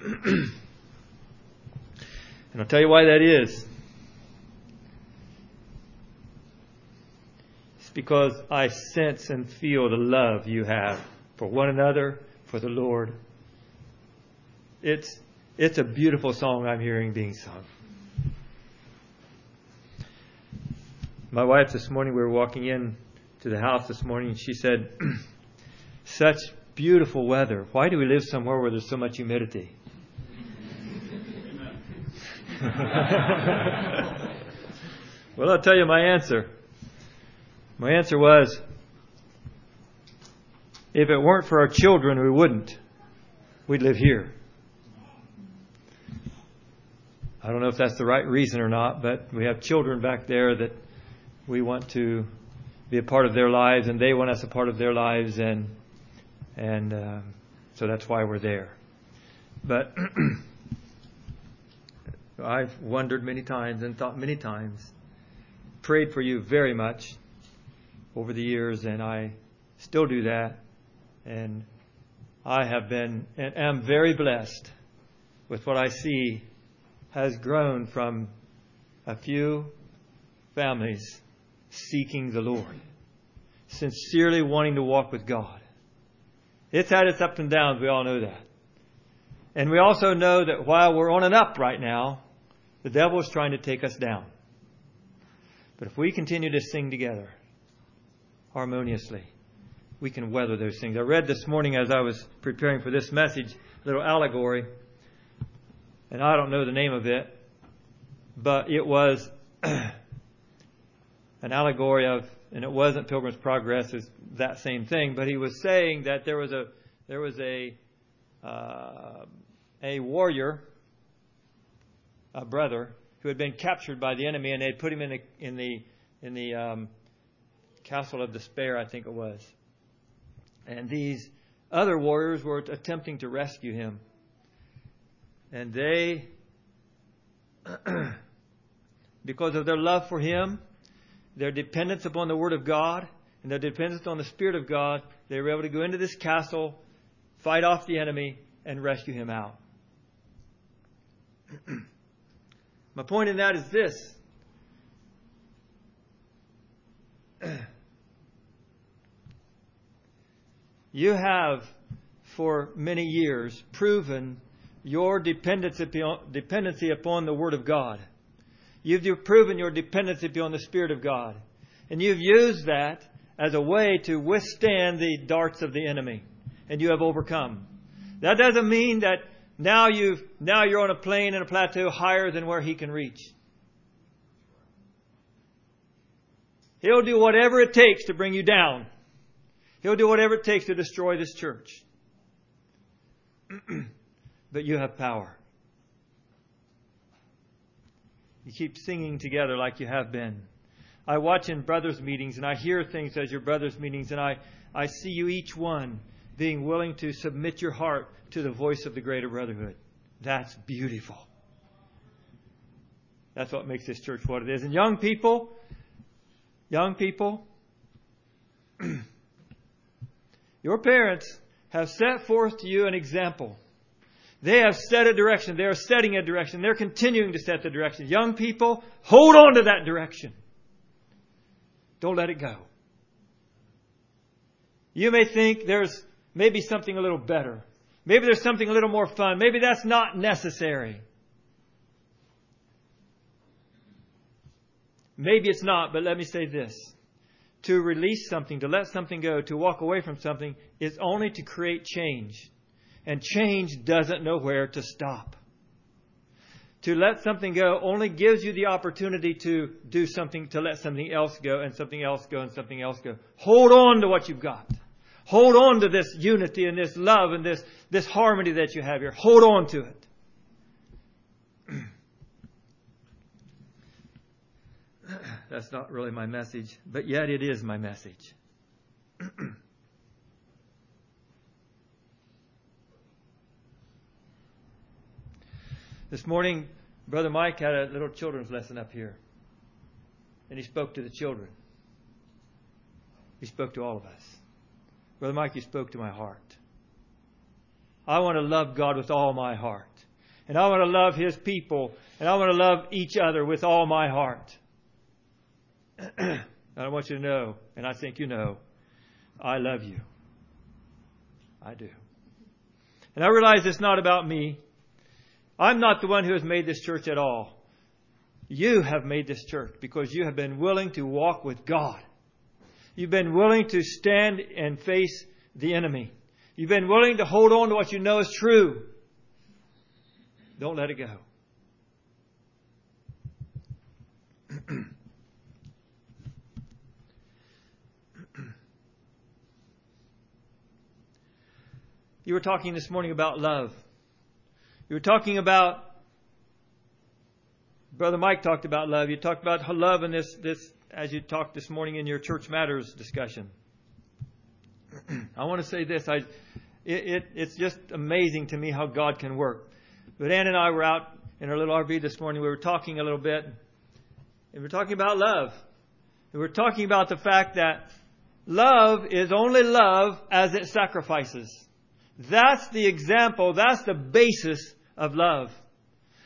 and I'll tell you why that is. It's because I sense and feel the love you have for one another, for the Lord. It's, it's a beautiful song I'm hearing being sung. My wife this morning, we were walking in to the house this morning, and she said, Such beautiful weather. Why do we live somewhere where there's so much humidity? well, I'll tell you my answer. My answer was if it weren't for our children, we wouldn't. We'd live here. I don't know if that's the right reason or not, but we have children back there that we want to be a part of their lives, and they want us a part of their lives, and and uh, so that's why we're there. But I've wondered many times and thought many times, prayed for you very much over the years, and I still do that. And I have been and am very blessed with what I see has grown from a few families seeking the Lord, sincerely wanting to walk with God. It's had its ups and downs, we all know that. And we also know that while we're on an up right now, the devil is trying to take us down. But if we continue to sing together harmoniously, we can weather those things. I read this morning as I was preparing for this message, a little allegory, and I don't know the name of it, but it was an allegory of, and it wasn't Pilgrim's Progress, it's that same thing, but he was saying that there was a there was a uh, a warrior a brother who had been captured by the enemy, and they had put him in the in the in the um, castle of despair, I think it was. And these other warriors were attempting to rescue him, and they, because of their love for him, their dependence upon the Word of God, and their dependence on the Spirit of God, they were able to go into this castle, fight off the enemy, and rescue him out. My point in that is this. you have, for many years, proven your dependency upon the Word of God. You've proven your dependency upon the Spirit of God. And you've used that as a way to withstand the darts of the enemy. And you have overcome. That doesn't mean that now you've now you're on a plane and a plateau higher than where he can reach. He'll do whatever it takes to bring you down. He'll do whatever it takes to destroy this church. but you have power. You keep singing together like you have been. I watch in brothers' meetings and I hear things as your brothers' meetings, and I, I see you each one being willing to submit your heart to the voice of the greater brotherhood. That's beautiful. That's what makes this church what it is. And young people, young people, your parents have set forth to you an example. They have set a direction. They are setting a direction. They're continuing to set the direction. Young people, hold on to that direction. Don't let it go. You may think there's maybe something a little better. Maybe there's something a little more fun. Maybe that's not necessary. Maybe it's not, but let me say this. To release something, to let something go, to walk away from something is only to create change. And change doesn't know where to stop. To let something go only gives you the opportunity to do something, to let something else go, and something else go, and something else go. Hold on to what you've got. Hold on to this unity and this love and this, this harmony that you have here. Hold on to it. That's not really my message, but yet it is my message. this morning, Brother Mike had a little children's lesson up here, and he spoke to the children. He spoke to all of us. Brother Mike, you spoke to my heart. I want to love God with all my heart. And I want to love His people. And I want to love each other with all my heart. I want you to know, and I think you know, I love you. I do. And I realize it's not about me. I'm not the one who has made this church at all. You have made this church because you have been willing to walk with God. You've been willing to stand and face the enemy. You've been willing to hold on to what you know is true. Don't let it go. you were talking this morning about love. You were talking about Brother Mike talked about love. You talked about love in this, this as you talked this morning in your church matters discussion. I want to say this. I, it, it, it's just amazing to me how God can work. But Ann and I were out in our little RV this morning. We were talking a little bit, and we were talking about love. And We were talking about the fact that love is only love as it sacrifices. That's the example. That's the basis of love.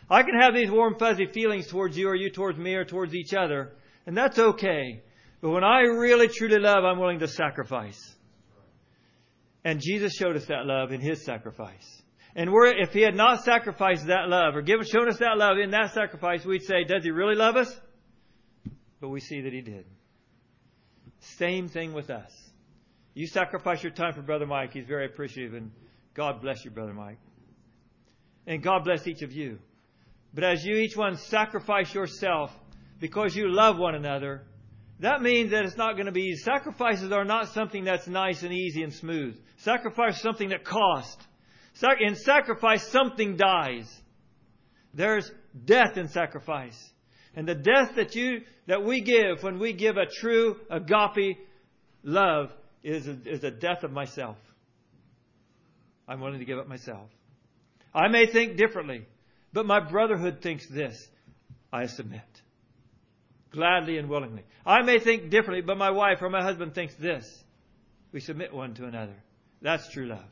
I can have these warm, fuzzy feelings towards you or you towards me or towards each other, and that's okay. But when I really truly love, I'm willing to sacrifice. And Jesus showed us that love in His sacrifice. And if He had not sacrificed that love or given, shown us that love in that sacrifice, we'd say, does He really love us? But we see that He did. Same thing with us. You sacrifice your time for Brother Mike. He's very appreciative, and God bless you, Brother Mike. And God bless each of you. But as you each one sacrifice yourself because you love one another, that means that it's not going to be easy. Sacrifices are not something that's nice and easy and smooth. Sacrifice is something that costs. In sacrifice, something dies. There's death in sacrifice. And the death that you, that we give when we give a true agape love is a, is a death of myself. I'm willing to give up myself. I may think differently. But my brotherhood thinks this. I submit. Gladly and willingly. I may think differently, but my wife or my husband thinks this. We submit one to another. That's true love.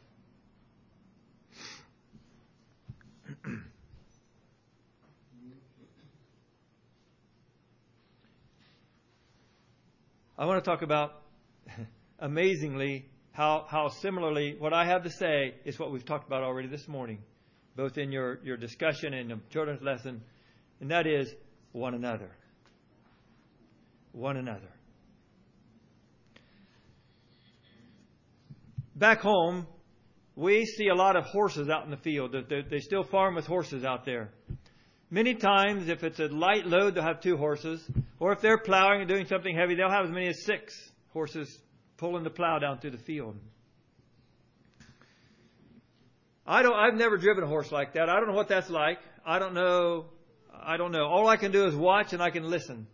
I want to talk about, amazingly, how, how similarly what I have to say is what we've talked about already this morning both in your, your discussion and the children's lesson, and that is one another. One another. Back home, we see a lot of horses out in the field. They still farm with horses out there. Many times, if it's a light load, they'll have two horses. Or if they're plowing and doing something heavy, they'll have as many as six horses pulling the plow down through the field. I don't, I've never driven a horse like that. I don't know what that's like. I don't know. I don't know. All I can do is watch and I can listen.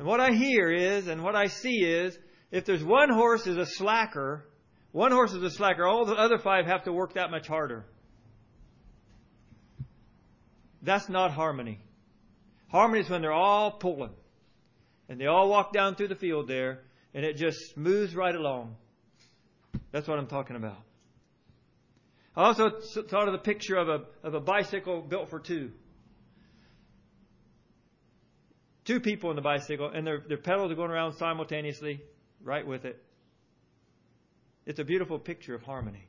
And what I hear is, and what I see is, if there's one horse is a slacker, one horse is a slacker, all the other five have to work that much harder. That's not harmony. Harmony is when they're all pulling. And they all walk down through the field there, and it just moves right along. That's what I'm talking about. I also thought of the picture of a, of a bicycle built for two. Two people in the bicycle, and their, their pedals are going around simultaneously, right with it. It's a beautiful picture of harmony.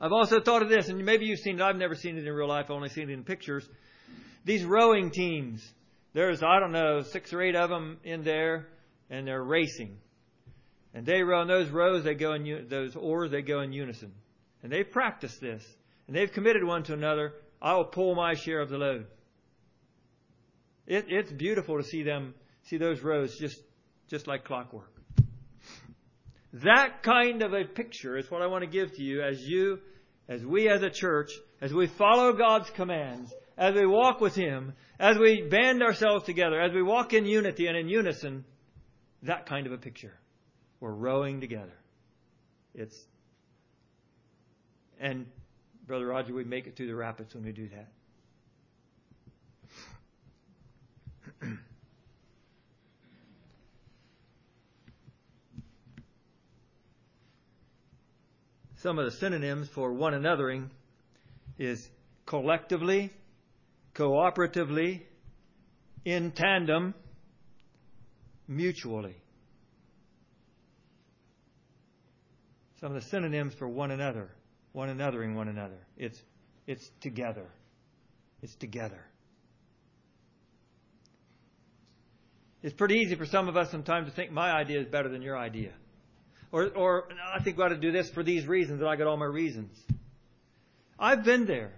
I've also thought of this, and maybe you've seen it. I've never seen it in real life, I've only seen it in pictures. These rowing teams. There's, I don't know, six or eight of them in there, and they're racing. And they row, those rows, they go in, those oars, they go in unison. And they've practiced this. And they've committed one to another. I will pull my share of the load. It, it's beautiful to see them, see those rows just, just like clockwork. That kind of a picture is what I want to give to you as you, as we as a church, as we follow God's commands, as we walk with Him, as we band ourselves together, as we walk in unity and in unison, that kind of a picture. We're rowing together. It's and Brother Roger, we make it through the rapids when we do that. Some of the synonyms for one anothering is collectively, cooperatively, in tandem, mutually. Some of the synonyms for one another, one anothering one another. It's, it's together. It's together. It's pretty easy for some of us sometimes to think my idea is better than your idea. Or, or I think we ought to do this for these reasons, and I got all my reasons. I've been there.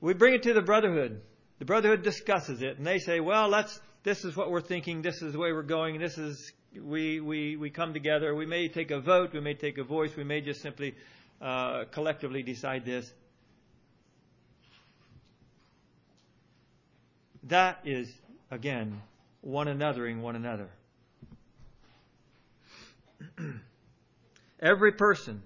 We bring it to the brotherhood. The brotherhood discusses it, and they say, well, let's, this is what we're thinking, this is the way we're going, this is, we, we, we come together. We may take a vote, we may take a voice, we may just simply uh, collectively decide this. That is, again, one anothering one another. Every person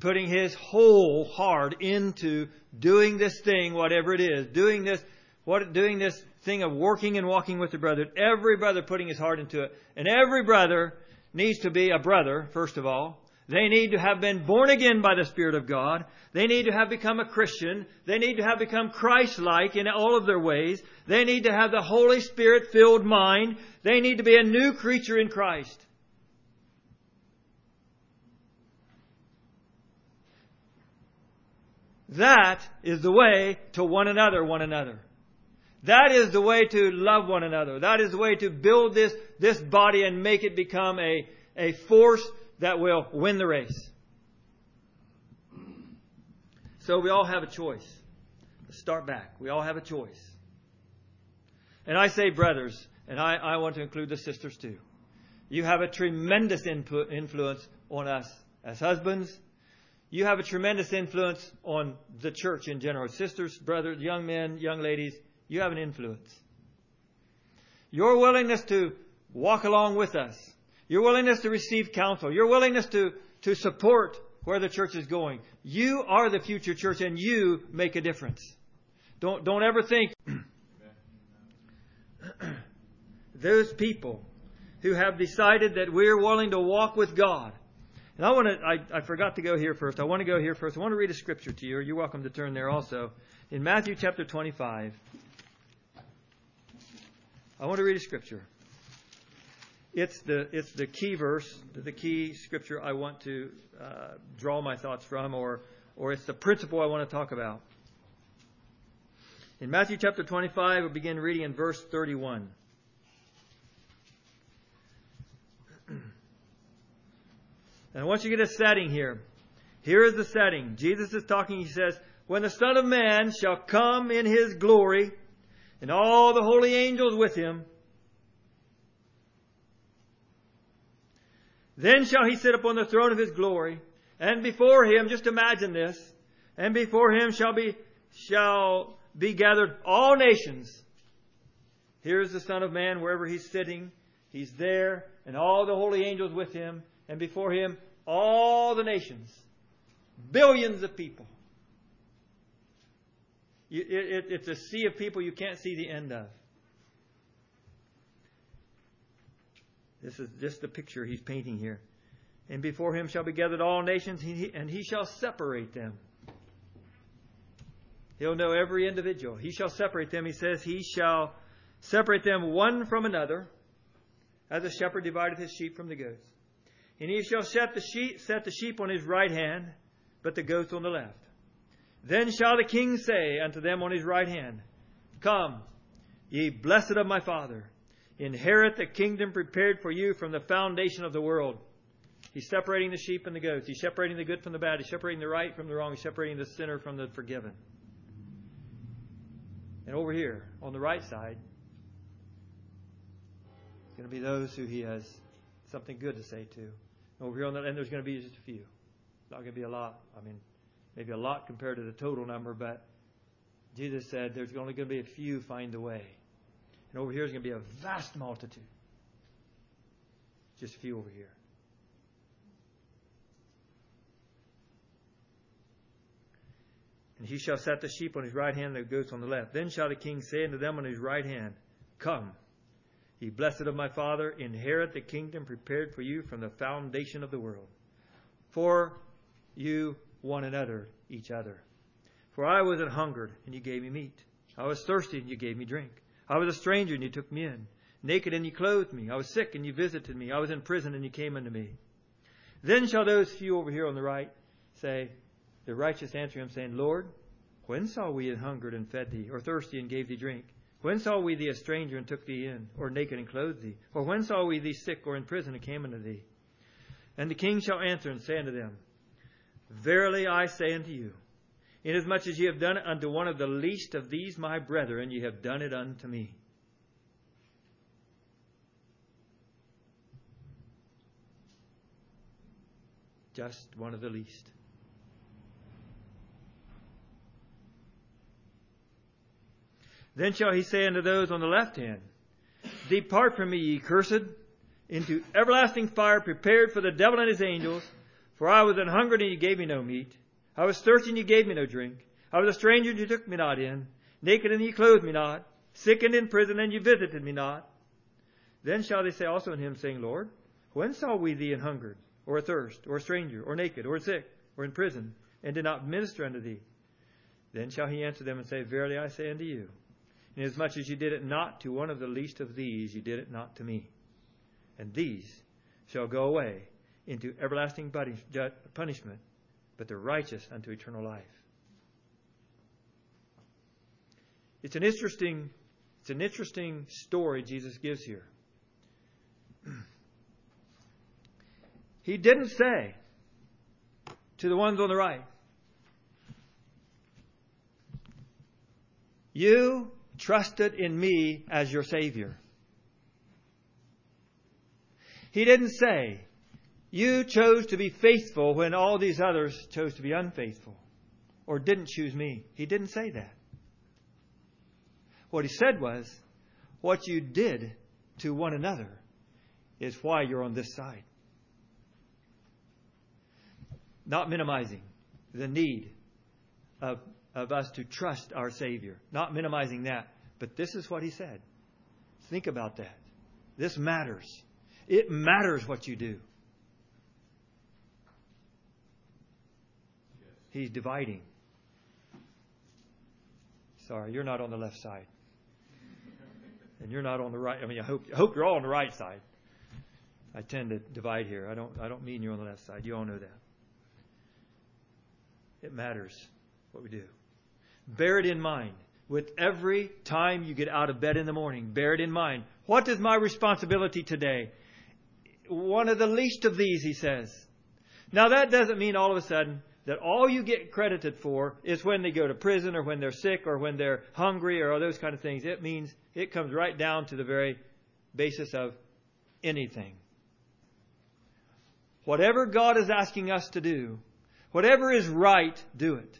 putting his whole heart into doing this thing, whatever it is, doing this, what, doing this thing of working and walking with the brother. Every brother putting his heart into it. And every brother needs to be a brother, first of all. They need to have been born again by the Spirit of God. They need to have become a Christian. They need to have become Christ-like in all of their ways. They need to have the Holy Spirit-filled mind. They need to be a new creature in Christ. That is the way to one another, one another. That is the way to love one another. That is the way to build this, this body and make it become a, a force that will win the race. So we all have a choice. Let's start back. We all have a choice. And I say brothers, and I, I want to include the sisters too. You have a tremendous input, influence on us as husbands. You have a tremendous influence on the church in general. Sisters, brothers, young men, young ladies, you have an influence. Your willingness to walk along with us your willingness to receive counsel, your willingness to, to support where the church is going. You are the future church and you make a difference. Don't, don't ever think those people who have decided that we're willing to walk with God. And I want to, I, I forgot to go here first. I want to go here first. I want to read a scripture to you. You're welcome to turn there also. In Matthew chapter 25, I want to read a scripture. It's the, it's the key verse, the key scripture I want to uh, draw my thoughts from, or, or it's the principle I want to talk about. In Matthew chapter 25, we'll begin reading in verse 31. And I want you to get a setting here. Here is the setting. Jesus is talking, he says, When the Son of Man shall come in his glory, and all the holy angels with him, Then shall he sit upon the throne of his glory, and before him, just imagine this, and before him shall be, shall be gathered all nations. Here's the Son of Man, wherever he's sitting, he's there, and all the holy angels with him, and before him, all the nations. Billions of people. It, it, it's a sea of people you can't see the end of. This is just the picture he's painting here. And before him shall be gathered all nations, and he shall separate them. He'll know every individual. He shall separate them. He says, He shall separate them one from another, as a shepherd divideth his sheep from the goats. And he shall set the sheep, set the sheep on his right hand, but the goats on the left. Then shall the king say unto them on his right hand, Come, ye blessed of my father Inherit the kingdom prepared for you from the foundation of the world. He's separating the sheep and the goats. He's separating the good from the bad. He's separating the right from the wrong. He's separating the sinner from the forgiven. And over here, on the right side, it's going to be those who he has something good to say to. Over here on the, and there's going to be just a few. It's not going to be a lot. I mean, maybe a lot compared to the total number, but Jesus said there's only going to be a few find the way. And over here is going to be a vast multitude. Just a few over here. And he shall set the sheep on his right hand and the goats on the left. Then shall the king say unto them on his right hand, Come, ye blessed of my Father, inherit the kingdom prepared for you from the foundation of the world. For you one another, each other. For I was an hungered, and you gave me meat. I was thirsty, and you gave me drink. I was a stranger, and you took me in. Naked, and you clothed me. I was sick, and you visited me. I was in prison, and you came unto me. Then shall those few over here on the right say, The righteous answer him, saying, Lord, when saw we an hungered and fed thee, or thirsty and gave thee drink? When saw we thee a stranger and took thee in, or naked and clothed thee? Or when saw we thee sick or in prison and came unto thee? And the king shall answer and say unto them, Verily I say unto you, inasmuch as ye have done it unto one of the least of these my brethren, ye have done it unto me. Just one of the least. Then shall he say unto those on the left hand, Depart from me, ye cursed, into everlasting fire prepared for the devil and his angels. For I was an hungered, and ye gave me no meat. I was thirsty, and ye gave me no drink. I was a stranger, and ye took me not in. Naked, and ye clothed me not. Sick and in prison, and ye visited me not. Then shall they say also unto him, saying, Lord, when saw we thee an hungered, or athirst, or a stranger, or naked, or sick, or in prison, and did not minister unto thee? Then shall he answer them and say, Verily I say unto you, Inasmuch as you did it not to one of the least of these, you did it not to me. And these shall go away into everlasting punishment, but the righteous unto eternal life. It's an interesting, it's an interesting story Jesus gives here. he didn't say to the ones on the right, You trusted in me as your Savior. He didn't say, You chose to be faithful when all these others chose to be unfaithful or didn't choose me. He didn't say that. What he said was, What you did to one another is why you're on this side. Not minimizing the need of of us to trust our Savior. Not minimizing that, but this is what he said. Think about that. This matters. It matters what you do. He's dividing. Sorry, you're not on the left side. And you're not on the right. I mean, I hope, I hope you're all on the right side. I tend to divide here. I don't, I don't mean you're on the left side. You all know that. It matters what we do. Bear it in mind. With every time you get out of bed in the morning, bear it in mind. What is my responsibility today? One of the least of these, he says. Now that doesn't mean all of a sudden that all you get credited for is when they go to prison or when they're sick or when they're hungry or all those kind of things. It means it comes right down to the very basis of anything. Whatever God is asking us to do, whatever is right, do it.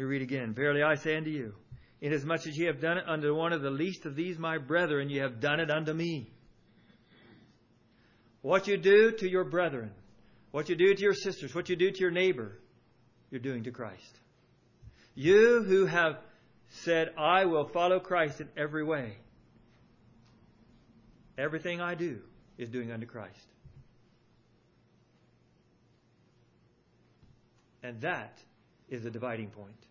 Me read again. Verily I say unto you, inasmuch as ye have done it unto one of the least of these my brethren, ye have done it unto me. What you do to your brethren, what you do to your sisters, what you do to your neighbor, you're doing to Christ. You who have said, I will follow Christ in every way, everything I do is doing unto Christ. And that is the dividing point.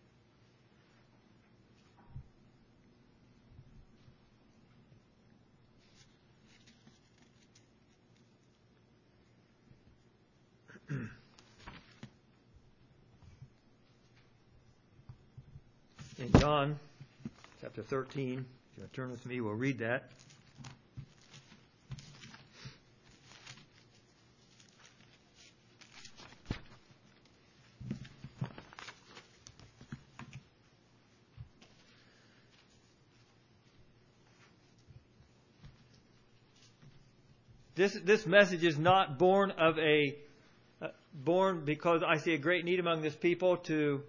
In John chapter 13, if you turn with me, we'll read that. This, this message is not born of a, uh, born because I see a great need among this people to,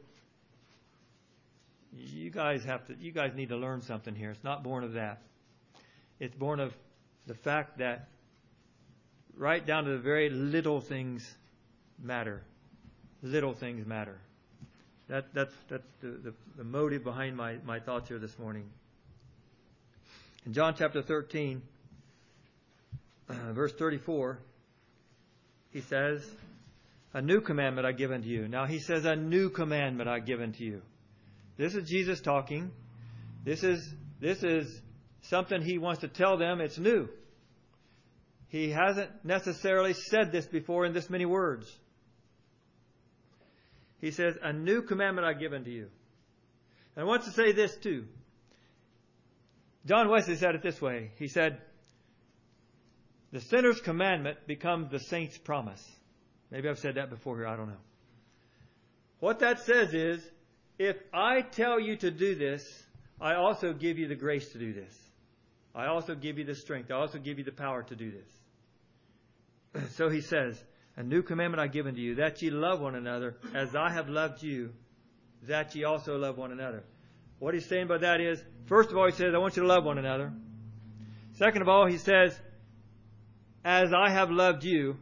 you guys have to, you guys need to learn something here. It's not born of that. It's born of the fact that right down to the very little things matter. Little things matter. That, that's that's the, the, the motive behind my, my thoughts here this morning. In John chapter 13, uh, verse 34. he says, A new commandment I give unto you. Now he says, A new commandment I give unto you. This is Jesus talking. This is, this is something he wants to tell them. It's new. He hasn't necessarily said this before in this many words. He says, A new commandment I give unto you. And I want to say this too. John Wesley said it this way. He said, The sinner's commandment becomes the saint's promise. Maybe I've said that before here, I don't know. What that says is, if I tell you to do this, I also give you the grace to do this. I also give you the strength. I also give you the power to do this. so he says, A new commandment I give unto you, that ye love one another as I have loved you, that ye also love one another. What he's saying by that is, first of all, he says, I want you to love one another. Second of all, he says, As I have loved you,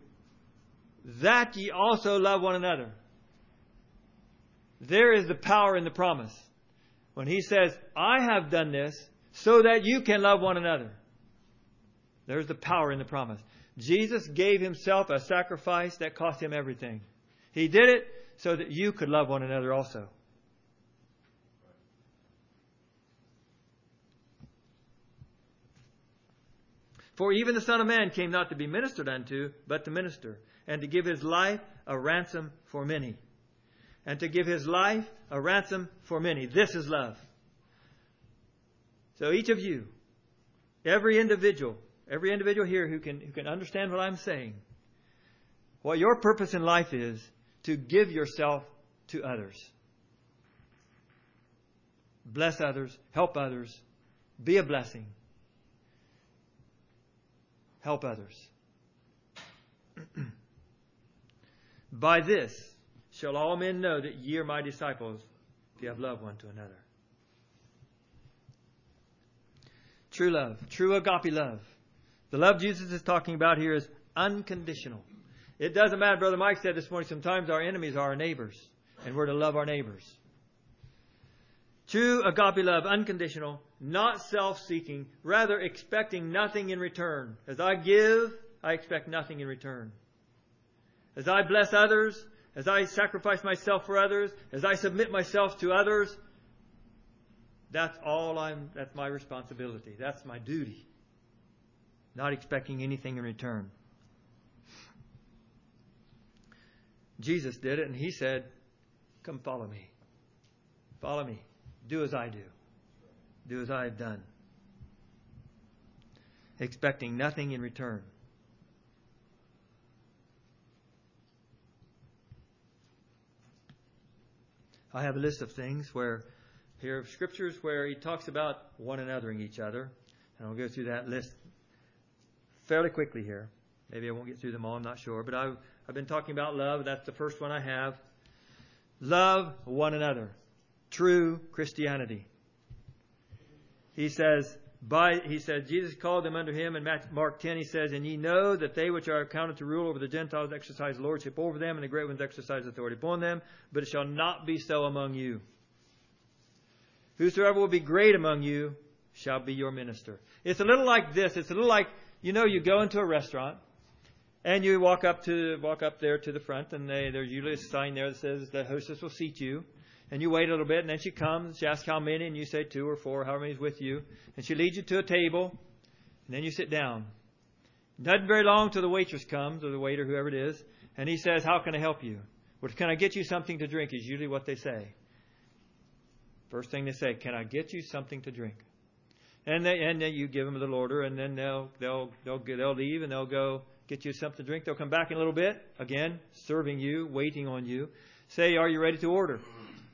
that ye also love one another. There is the power in the promise. When he says, I have done this so that you can love one another. There's the power in the promise. Jesus gave himself a sacrifice that cost him everything. He did it so that you could love one another also. For even the Son of Man came not to be ministered unto, but to minister, and to give his life a ransom for many. And to give his life a ransom for many. This is love. So each of you, every individual, every individual here who can, who can understand what I'm saying, what your purpose in life is to give yourself to others. Bless others, help others, be a blessing help others. By this shall all men know that ye are my disciples if you have love one to another. True love, true agape love. The love Jesus is talking about here is unconditional. It doesn't matter, Brother Mike said this morning, sometimes our enemies are our neighbors, and we're to love our neighbors. True agape love, unconditional, not self-seeking, rather expecting nothing in return. As I give, I expect nothing in return. As I bless others, as I sacrifice myself for others, as I submit myself to others, that's all I'm, that's my responsibility. That's my duty. Not expecting anything in return. Jesus did it and he said, come follow me. Follow me. Do as I do do as I have done, expecting nothing in return. I have a list of things where here of scriptures where he talks about one anothering each other, and I'll go through that list fairly quickly here. Maybe I won't get through them all, I'm not sure, but I've, I've been talking about love. That's the first one I have. Love one another. True Christianity he says, by, he says, Jesus called them unto him in Mark 10, he says, And ye know that they which are accounted to rule over the Gentiles exercise lordship over them, and the great ones exercise authority upon them, but it shall not be so among you. Whosoever will be great among you shall be your minister. It's a little like this. It's a little like, you know, you go into a restaurant, and you walk up to walk up there to the front, and they, there's usually a sign there that says the hostess will seat you and you wait a little bit, and then she comes. She asks how many, and you say two or four, however many is with you. And she leads you to a table, and then you sit down. Doesn't very long till the waitress comes, or the waiter, whoever it is, and he says, How can I help you? Well, can I get you something to drink? Is usually what they say. First thing they say, Can I get you something to drink? And they, and then you give them a little order, and then they'll they'll they'll they'll leave, and they'll go get you something to drink. They'll come back in a little bit, again serving you, waiting on you. Say, Are you ready to order?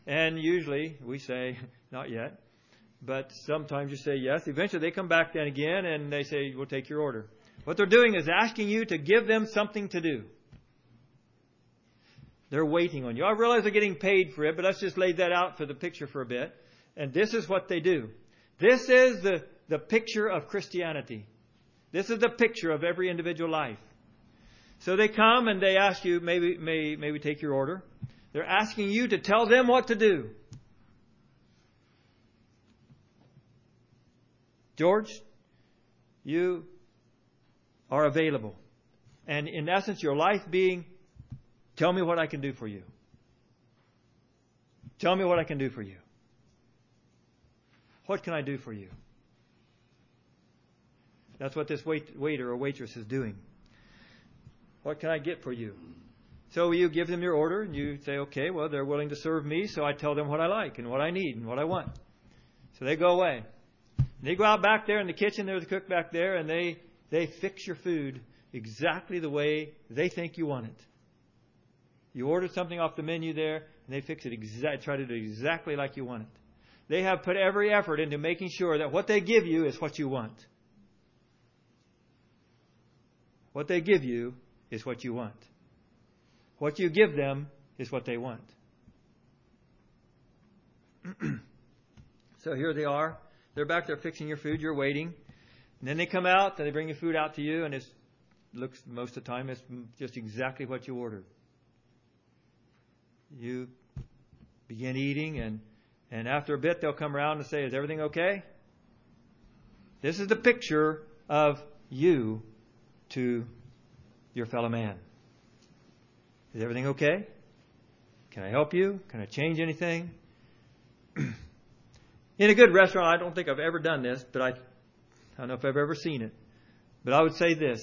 And usually we say, not yet. But sometimes you say yes. Eventually they come back then again and they say, we'll take your order. What they're doing is asking you to give them something to do. They're waiting on you. I realize they're getting paid for it, but let's just lay that out for the picture for a bit. And this is what they do. This is the, the picture of Christianity. This is the picture of every individual life. So they come and they ask you, maybe, may, may we take your order? They're asking you to tell them what to do. George, you are available. And in essence, your life being, tell me what I can do for you. Tell me what I can do for you. What can I do for you? That's what this wait, waiter or waitress is doing. What can I get for you? So you give them your order and you say, okay, well, they're willing to serve me, so I tell them what I like and what I need and what I want. So they go away. And they go out back there in the kitchen, there's a cook back there, and they, they fix your food exactly the way they think you want it. You order something off the menu there, and they fix it exactly, try to do exactly like you want it. They have put every effort into making sure that what they give you is what you want. What they give you is what you want. What you give them is what they want. so here they are. They're back there fixing your food. You're waiting. And then they come out and they bring your food out to you, and it looks most of the time it's just exactly what you ordered. You begin eating, and, and after a bit, they'll come around and say, Is everything okay? This is the picture of you to your fellow man. Is everything okay? Can I help you? Can I change anything? In a good restaurant, I don't think I've ever done this, but I, I don't know if I've ever seen it. But I would say this.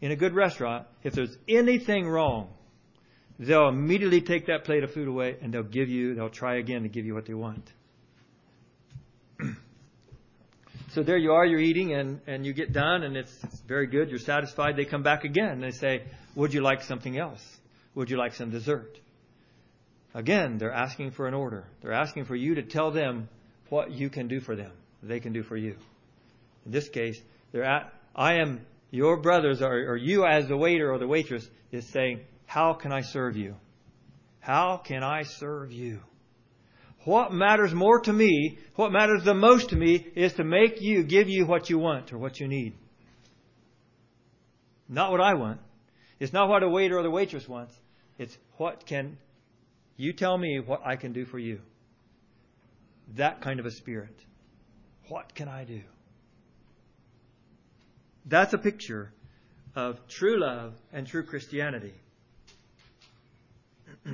In a good restaurant, if there's anything wrong, they'll immediately take that plate of food away and they'll give you, they'll try again to give you what they want. so there you are, you're eating and, and you get done and it's, it's very good, you're satisfied. They come back again and they say, Would you like something else? Would you like some dessert? Again, they're asking for an order. They're asking for you to tell them what you can do for them, they can do for you. In this case, they're at, I am your brothers, or, or you as the waiter or the waitress, is saying, How can I serve you? How can I serve you? What matters more to me, what matters the most to me, is to make you, give you what you want or what you need. Not what I want. It's not what a waiter or the waitress wants. It's what can you tell me what I can do for you? That kind of a spirit. What can I do? That's a picture of true love and true Christianity.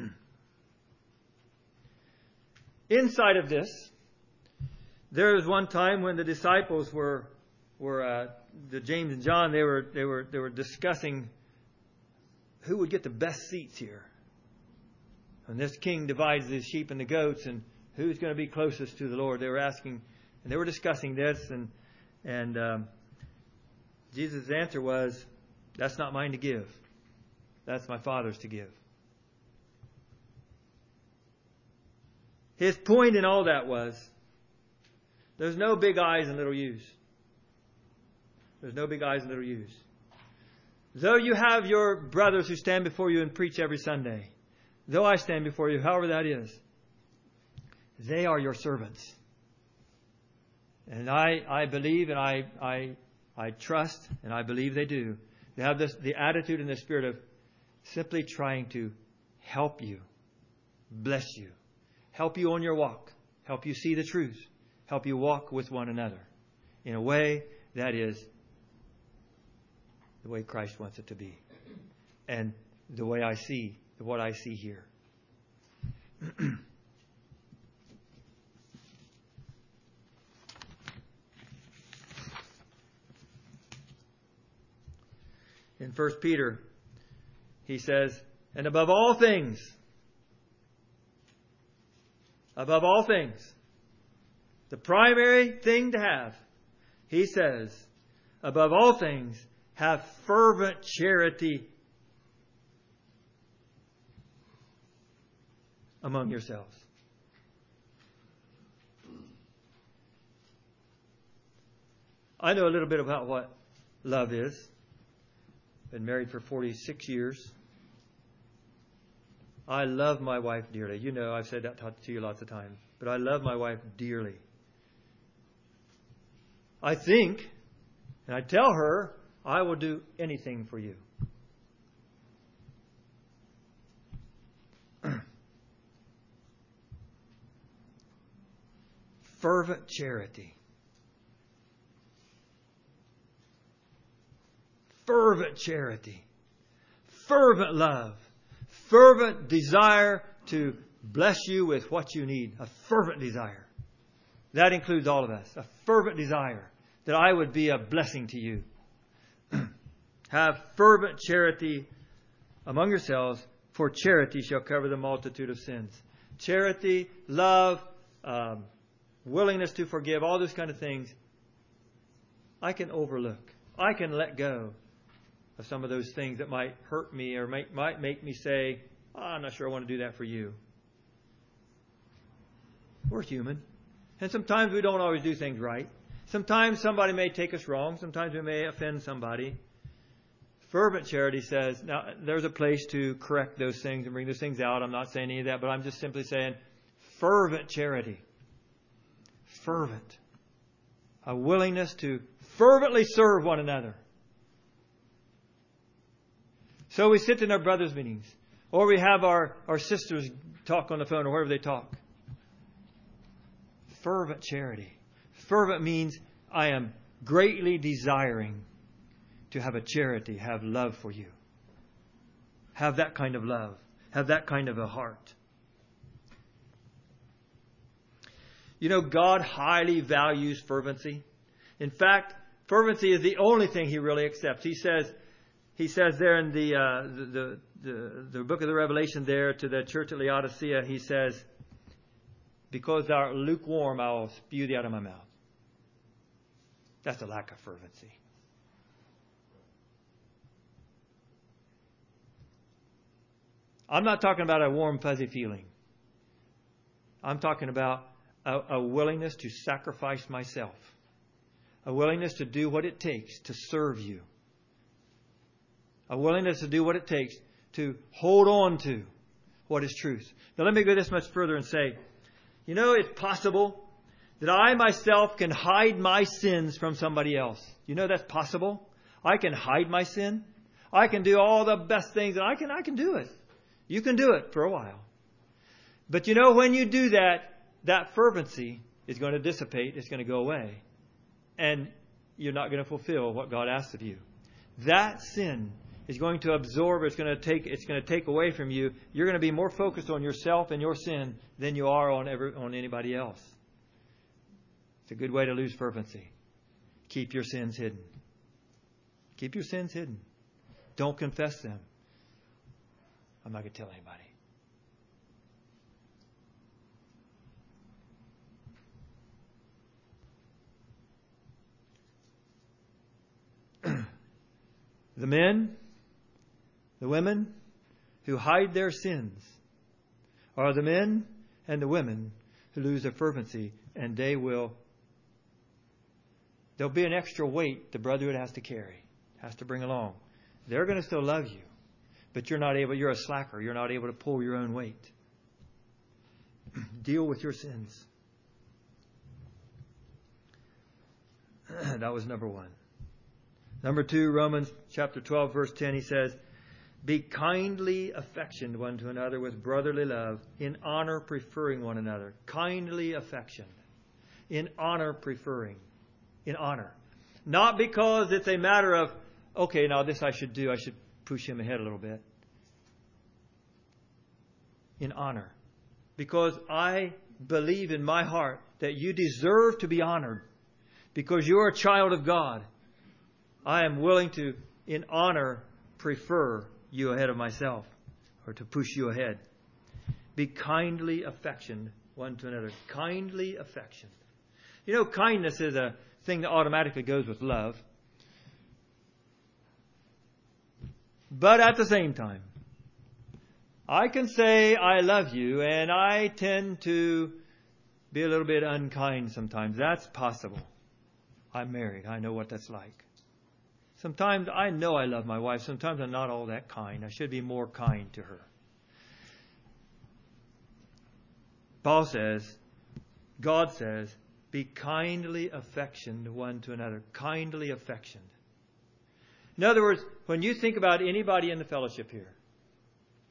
Inside of this, there was one time when the disciples were were uh, the James and John they were they were they were discussing who would get the best seats here. And this king divides the sheep and the goats, and who's going to be closest to the Lord? They were asking, and they were discussing this, and and um, Jesus' answer was, "That's not mine to give. That's my Father's to give." His point in all that was, there's no big eyes and little U's. There's no big eyes and little U's. Though you have your brothers who stand before you and preach every Sunday, though I stand before you, however that is, they are your servants. And I, I believe and I, I, I trust and I believe they do. They have this, the attitude and the spirit of simply trying to help you, bless you, help you on your walk, help you see the truth, help you walk with one another in a way that is the way Christ wants it to be. And the way I see, what I see here. In 1 Peter, he says, and above all things, above all things, the primary thing to have, he says, above all things, have fervent charity among yourselves. I know a little bit about what love is. Been married for 46 years. I love my wife dearly. You know, I've said that to you lots of times. But I love my wife dearly. I think, and I tell her, I will do anything for you. Fervent charity. Fervent charity. fervent love, fervent desire to bless you with what you need, a fervent desire. That includes all of us, a fervent desire that I would be a blessing to you. Have fervent charity among yourselves, for charity shall cover the multitude of sins. Charity, love, um, willingness to forgive, all those kind of things, I can overlook. I can let go of some of those things that might hurt me or might make me say, oh, I'm not sure I want to do that for you. We're human. And sometimes we don't always do things right. Sometimes somebody may take us wrong. Sometimes we may offend somebody. Fervent charity says, now there's a place to correct those things and bring those things out. I'm not saying any of that, but I'm just simply saying fervent charity. Fervent. A willingness to fervently serve one another. So we sit in our brothers' meetings, or we have our, our sisters talk on the phone, or wherever they talk. Fervent charity. Fervent means I am greatly desiring to have a charity, have love for you. Have that kind of love. Have that kind of a heart. You know, God highly values fervency. In fact, fervency is the only thing He really accepts. He says, He says there in the, uh, the, the, the, the book of the Revelation there to the church at Laodicea, He says, because thou art lukewarm, I will spew thee out of my mouth. That's a lack of fervency. I'm not talking about a warm, fuzzy feeling. I'm talking about a, a, willingness to sacrifice myself, a willingness to do what it takes to serve you, a willingness to do what it takes to hold on to what is truth. Now, let me go this much further and say, you know, it's possible that I myself can hide my sins from somebody else. You know that's possible? I can hide my sin. I can do all the best things and I can I can do it. You can do it for a while. But you know, when you do that, that fervency is going to dissipate, it's going to go away. And you're not going to fulfill what God asks of you. That sin is going to absorb, it's going to take, it's going to take away from you. You're going to be more focused on yourself and your sin than you are on, every, on anybody else. It's a good way to lose fervency. Keep your sins hidden. Keep your sins hidden. Don't confess them. I'm not going to tell anybody. the men, the women who hide their sins are the men and the women who lose their fervency, and they will. There'll be an extra weight the brotherhood has to carry, has to bring along. They're going to still love you but you're not able, you're a slacker. You're not able to pull your own weight. Deal with your sins. that was number one. Number two, Romans chapter 12, verse 10, he says, Be kindly affectioned one to another with brotherly love, in honor preferring one another. Kindly affectioned. In honor preferring. In honor. Not because it's a matter of, okay, now this I should do. I should push him ahead a little bit. In honor. Because I believe in my heart that you deserve to be honored. Because you're a child of God. I am willing to, in honor, prefer you ahead of myself or to push you ahead. Be kindly affectioned one to another. Kindly affectioned. You know, kindness is a thing that automatically goes with love. But at the same time, I can say I love you and I tend to be a little bit unkind sometimes. That's possible. I'm married. I know what that's like. Sometimes I know I love my wife. Sometimes I'm not all that kind. I should be more kind to her. Paul says, God says, be kindly affectioned one to another. Kindly affectioned. In other words, when you think about anybody in the fellowship here,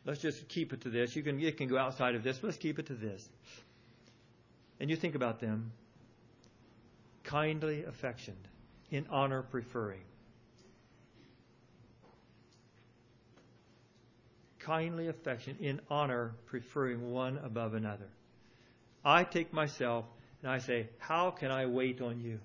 let's just keep it to this. You can, it can go outside of this, but let's keep it to this. And you think about them, kindly affectioned, in honor preferring. kindly affection, in honor, preferring one above another. I take myself and I say, How can I wait on you?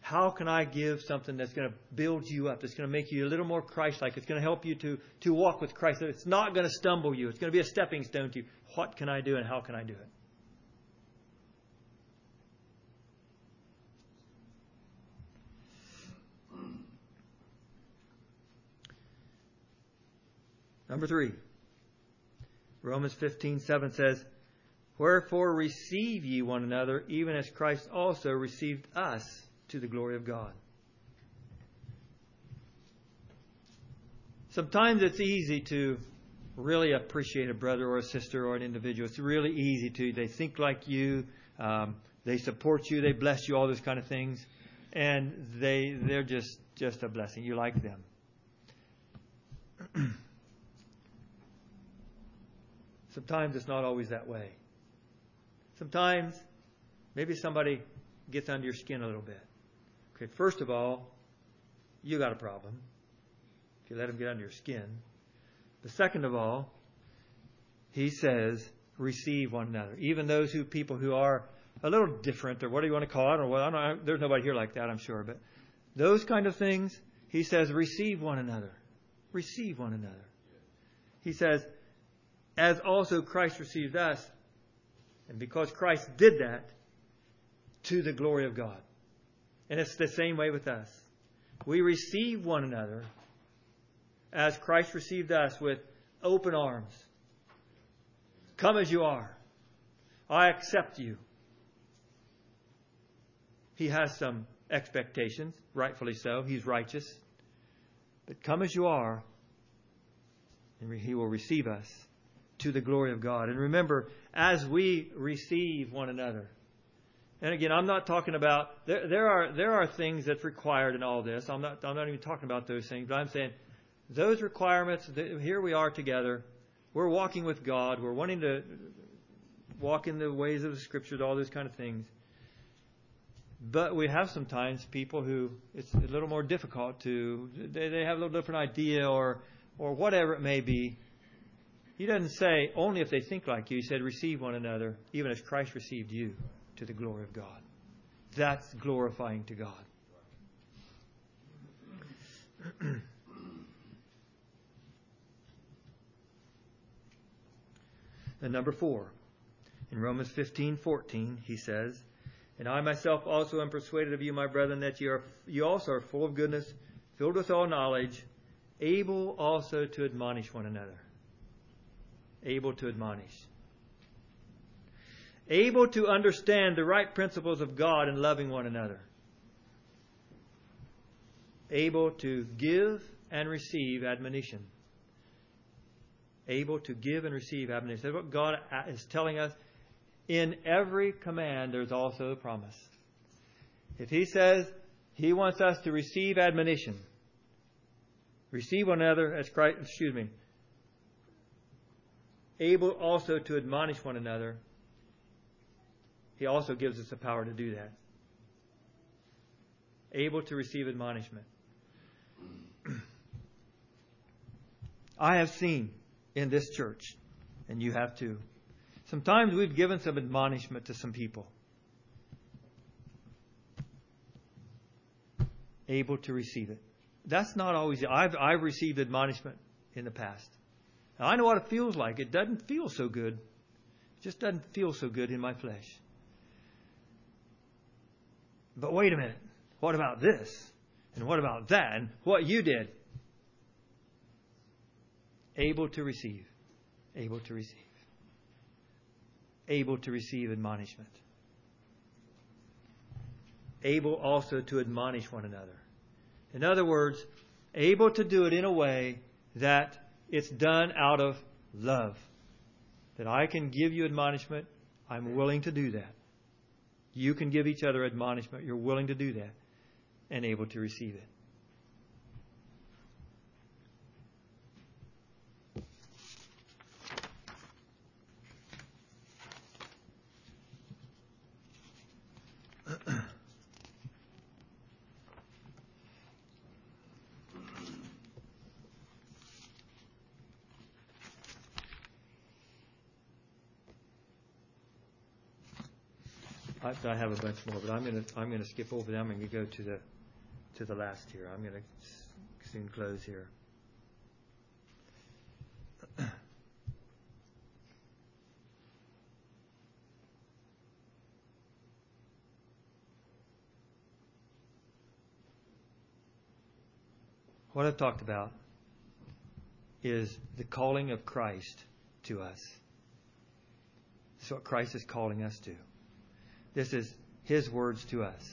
How can I give something that's going to build you up, that's going to make you a little more Christ like, it's going to help you to, to walk with Christ, it's not going to stumble you, it's going to be a stepping stone to you. What can I do and how can I do it? Number three, Romans 15, 7 says, Wherefore receive ye one another, even as Christ also received us to the glory of God. Sometimes it's easy to really appreciate a brother or a sister or an individual. It's really easy to. They think like you. Um, they support you. They bless you. All those kind of things, and they they're just just a blessing. You like them. Sometimes it's not always that way. Sometimes maybe somebody gets under your skin a little bit. Okay, first of all, you got a problem if you let him get under your skin. The second of all, he says, receive one another. Even those who people who are a little different, or what do you want to call it, or I don't there's nobody here like that, I'm sure, but those kind of things, he says, receive one another. Receive one another. He says, as also Christ received us, and because Christ did that, to the glory of God. And it's the same way with us. We receive one another as Christ received us with open arms. Come as you are. I accept you. He has some expectations, rightfully so. He's righteous. But come as you are, and He will receive us to the glory of God. And remember, as we receive one another, and again, I'm not talking about there, there are there are things that's required in all this. I'm not I'm not even talking about those things, but I'm saying those requirements. Here we are together. We're walking with God. We're wanting to walk in the ways of the Scriptures, all those kind of things. But we have sometimes people who it's a little more difficult to. They, they have a little different idea, or or whatever it may be. He doesn't say only if they think like you. He said, receive one another, even as Christ received you to the glory of God. That's glorifying to God. and number four, in Romans 15, 14, he says, And I myself also am persuaded of you, my brethren, that you, are, you also are full of goodness, filled with all knowledge, able also to admonish one another. Able to admonish able to understand the right principles of God and loving one another, able to give and receive admonition. Able to give and receive admonition. That's what God is telling us. In every command, there's also a promise. If He says He wants us to receive admonition, receive one another as Christ, excuse me, able also to admonish one another, he also gives us the power to do that. Able to receive admonishment. I have seen in this church, and you have too, sometimes we've given some admonishment to some people. Able to receive it. That's not always. I've I've received admonishment in the past. Now, I know what it feels like. It doesn't feel so good. It just doesn't feel so good in my flesh. But wait a minute. What about this? And what about that? And what you did? Able to receive. Able to receive. Able to receive admonishment. Able also to admonish one another. In other words, able to do it in a way that it's done out of love. That I can give you admonishment. I'm willing to do that. You can give each other admonishment. You're willing to do that and able to receive it. I, have a bunch more, but I'm going to I'm going to skip over them and go to the to the last here. I'm going to soon close here. What I've talked about is the calling of Christ to us. Is what Christ is calling us to. This is His words to us.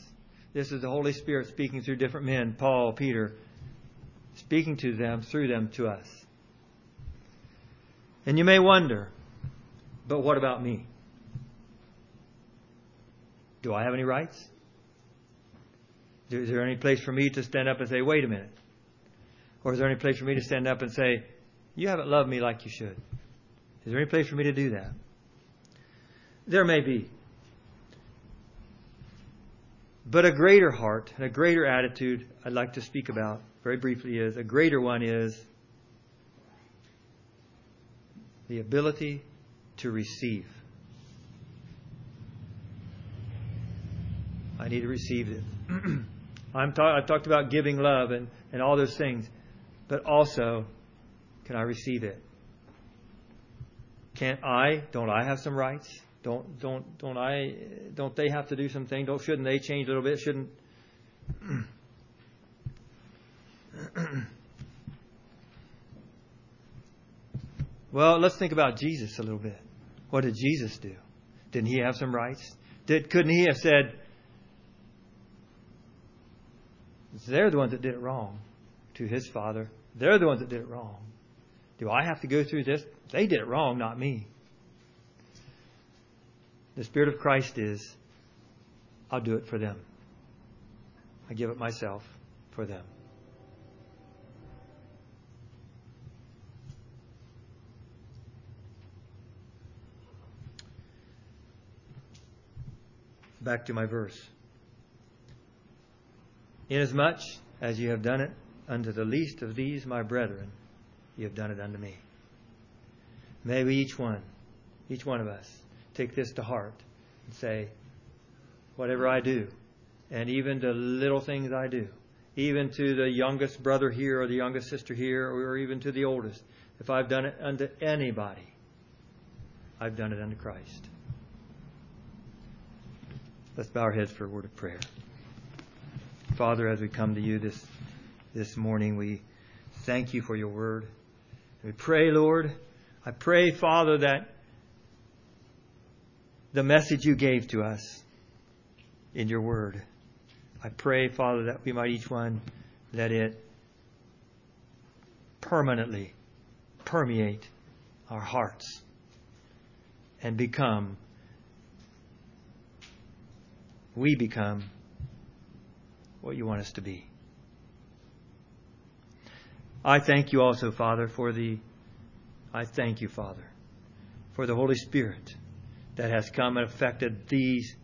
This is the Holy Spirit speaking through different men, Paul, Peter, speaking to them, through them to us. And you may wonder, but what about me? Do I have any rights? Is there any place for me to stand up and say, wait a minute? Or is there any place for me to stand up and say, you haven't loved me like you should? Is there any place for me to do that? There may be. But a greater heart and a greater attitude I'd like to speak about very briefly is a greater one is the ability to receive. I need to receive it. I'm ta- I've talked about giving love and, and all those things, but also, can I receive it? Can't I? Don't I have some rights? Don't don't don't I? Don't they have to do something? Don't shouldn't they change a little bit? Shouldn't? well, let's think about Jesus a little bit. What did Jesus do? Didn't he have some rights? Did couldn't he have said? They're the ones that did it wrong to his father. They're the ones that did it wrong. Do I have to go through this? They did it wrong, not me. The Spirit of Christ is, I'll do it for them. I give it myself for them. Back to my verse. Inasmuch as you have done it unto the least of these, my brethren, you have done it unto me. May we each one, each one of us, take this to heart and say, whatever I do, and even the little things I do, even to the youngest brother here or the youngest sister here, or even to the oldest, if I've done it unto anybody, I've done it unto Christ. Let's bow our heads for a word of prayer. Father, as we come to you this, this morning, we thank you for your word. We pray, Lord, I pray, Father, that the message you gave to us in your word. I pray, Father, that we might each one let it permanently permeate our hearts and become, we become what you want us to be. I thank you also, Father, for the, I thank you, Father, for the Holy Spirit that has come and affected these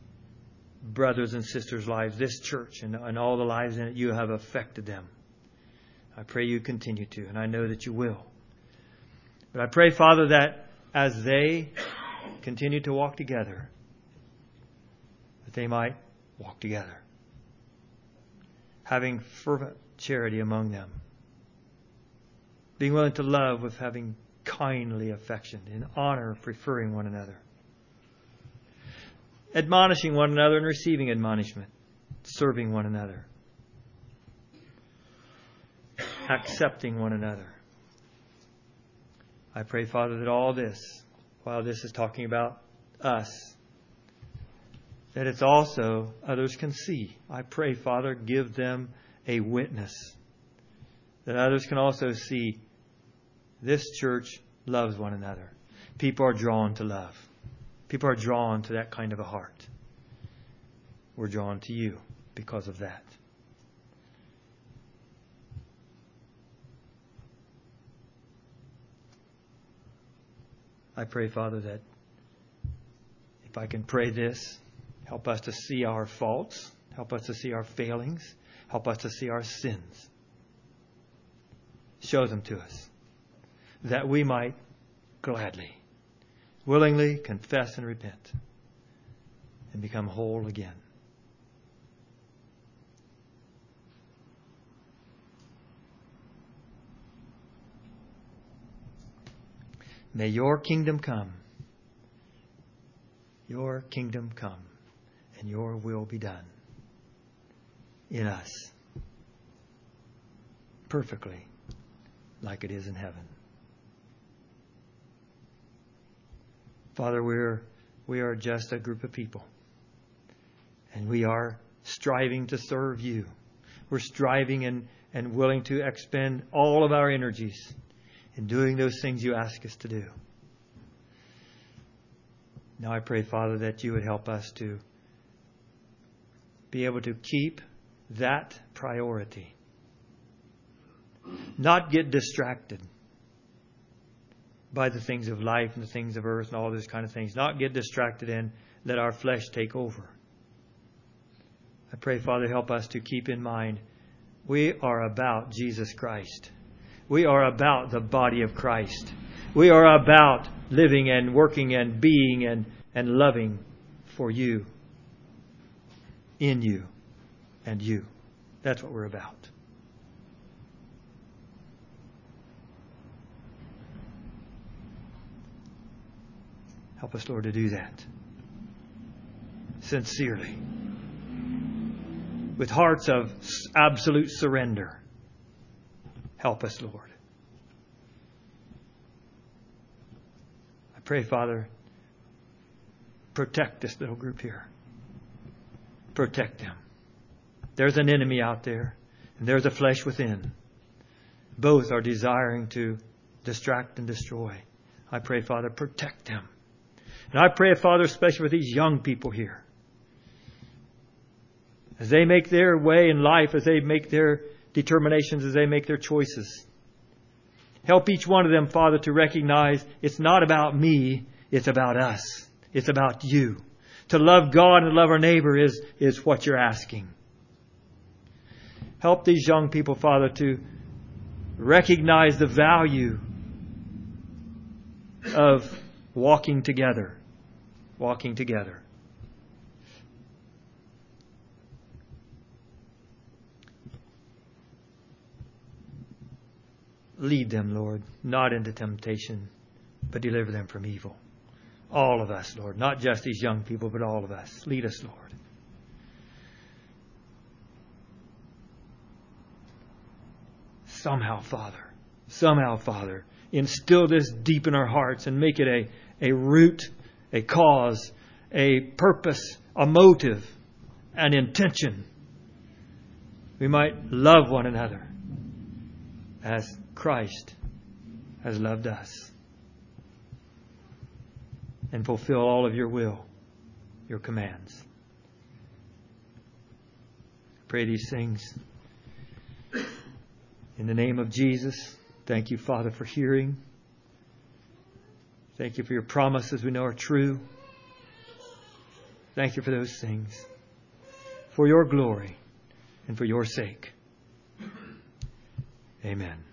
brothers and sisters' lives, this church, and, and all the lives in it. You have affected them. I pray you continue to, and I know that you will. But I pray, Father, that as they continue to walk together, that they might walk together, having fervent charity among them, being willing to love with having kindly affection, in honor of preferring one another admonishing one another and receiving admonishment, serving one another, accepting one another. I pray, Father, that all this, while this is talking about us, that it's also others can see. I pray, Father, give them a witness. That others can also see this church loves one another. People are drawn to love. People are drawn to that kind of a heart. We're drawn to you because of that. I pray, Father, that if I can pray this, help us to see our faults, help us to see our failings, help us to see our sins. Show them to us that we might gladly willingly confess and repent and become whole again. May your kingdom come. Your kingdom come and your will be done in us perfectly like it is in heaven. Father, we're, we are just a group of people. And we are striving to serve you. We're striving and, and willing to expend all of our energies in doing those things you ask us to do. Now I pray, Father, that you would help us to be able to keep that priority. Not get distracted by the things of life and the things of earth and all those kind of things. Not get distracted and let our flesh take over. I pray, Father, help us to keep in mind we are about Jesus Christ. We are about the body of Christ. We are about living and working and being and, and loving for you, in you, and you. That's what we're about. Help us, Lord, to do that sincerely, with hearts of absolute surrender. Help us, Lord. I pray, Father, protect this little group here. Protect them. There's an enemy out there, and there's a flesh within. Both are desiring to distract and destroy. I pray, Father, protect them. And I pray, Father, especially for these young people here. As they make their way in life, as they make their determinations, as they make their choices. Help each one of them, Father, to recognize it's not about me, it's about us. It's about you. To love God and love our neighbor is, is what you're asking. Help these young people, Father, to recognize the value of walking together. Walking together. Lead them, Lord, not into temptation, but deliver them from evil. All of us, Lord, not just these young people, but all of us. Lead us, Lord. Somehow, Father, somehow, Father, instill this deep in our hearts and make it a, a root, a cause, a purpose, a motive, an intention. We might love one another as Christ has loved us. And fulfill all of your will, your commands. Pray these things. In the name of Jesus, thank you, Father, for hearing. Thank you for your promises we know are true. Thank you for those things. For your glory and for your sake. Amen.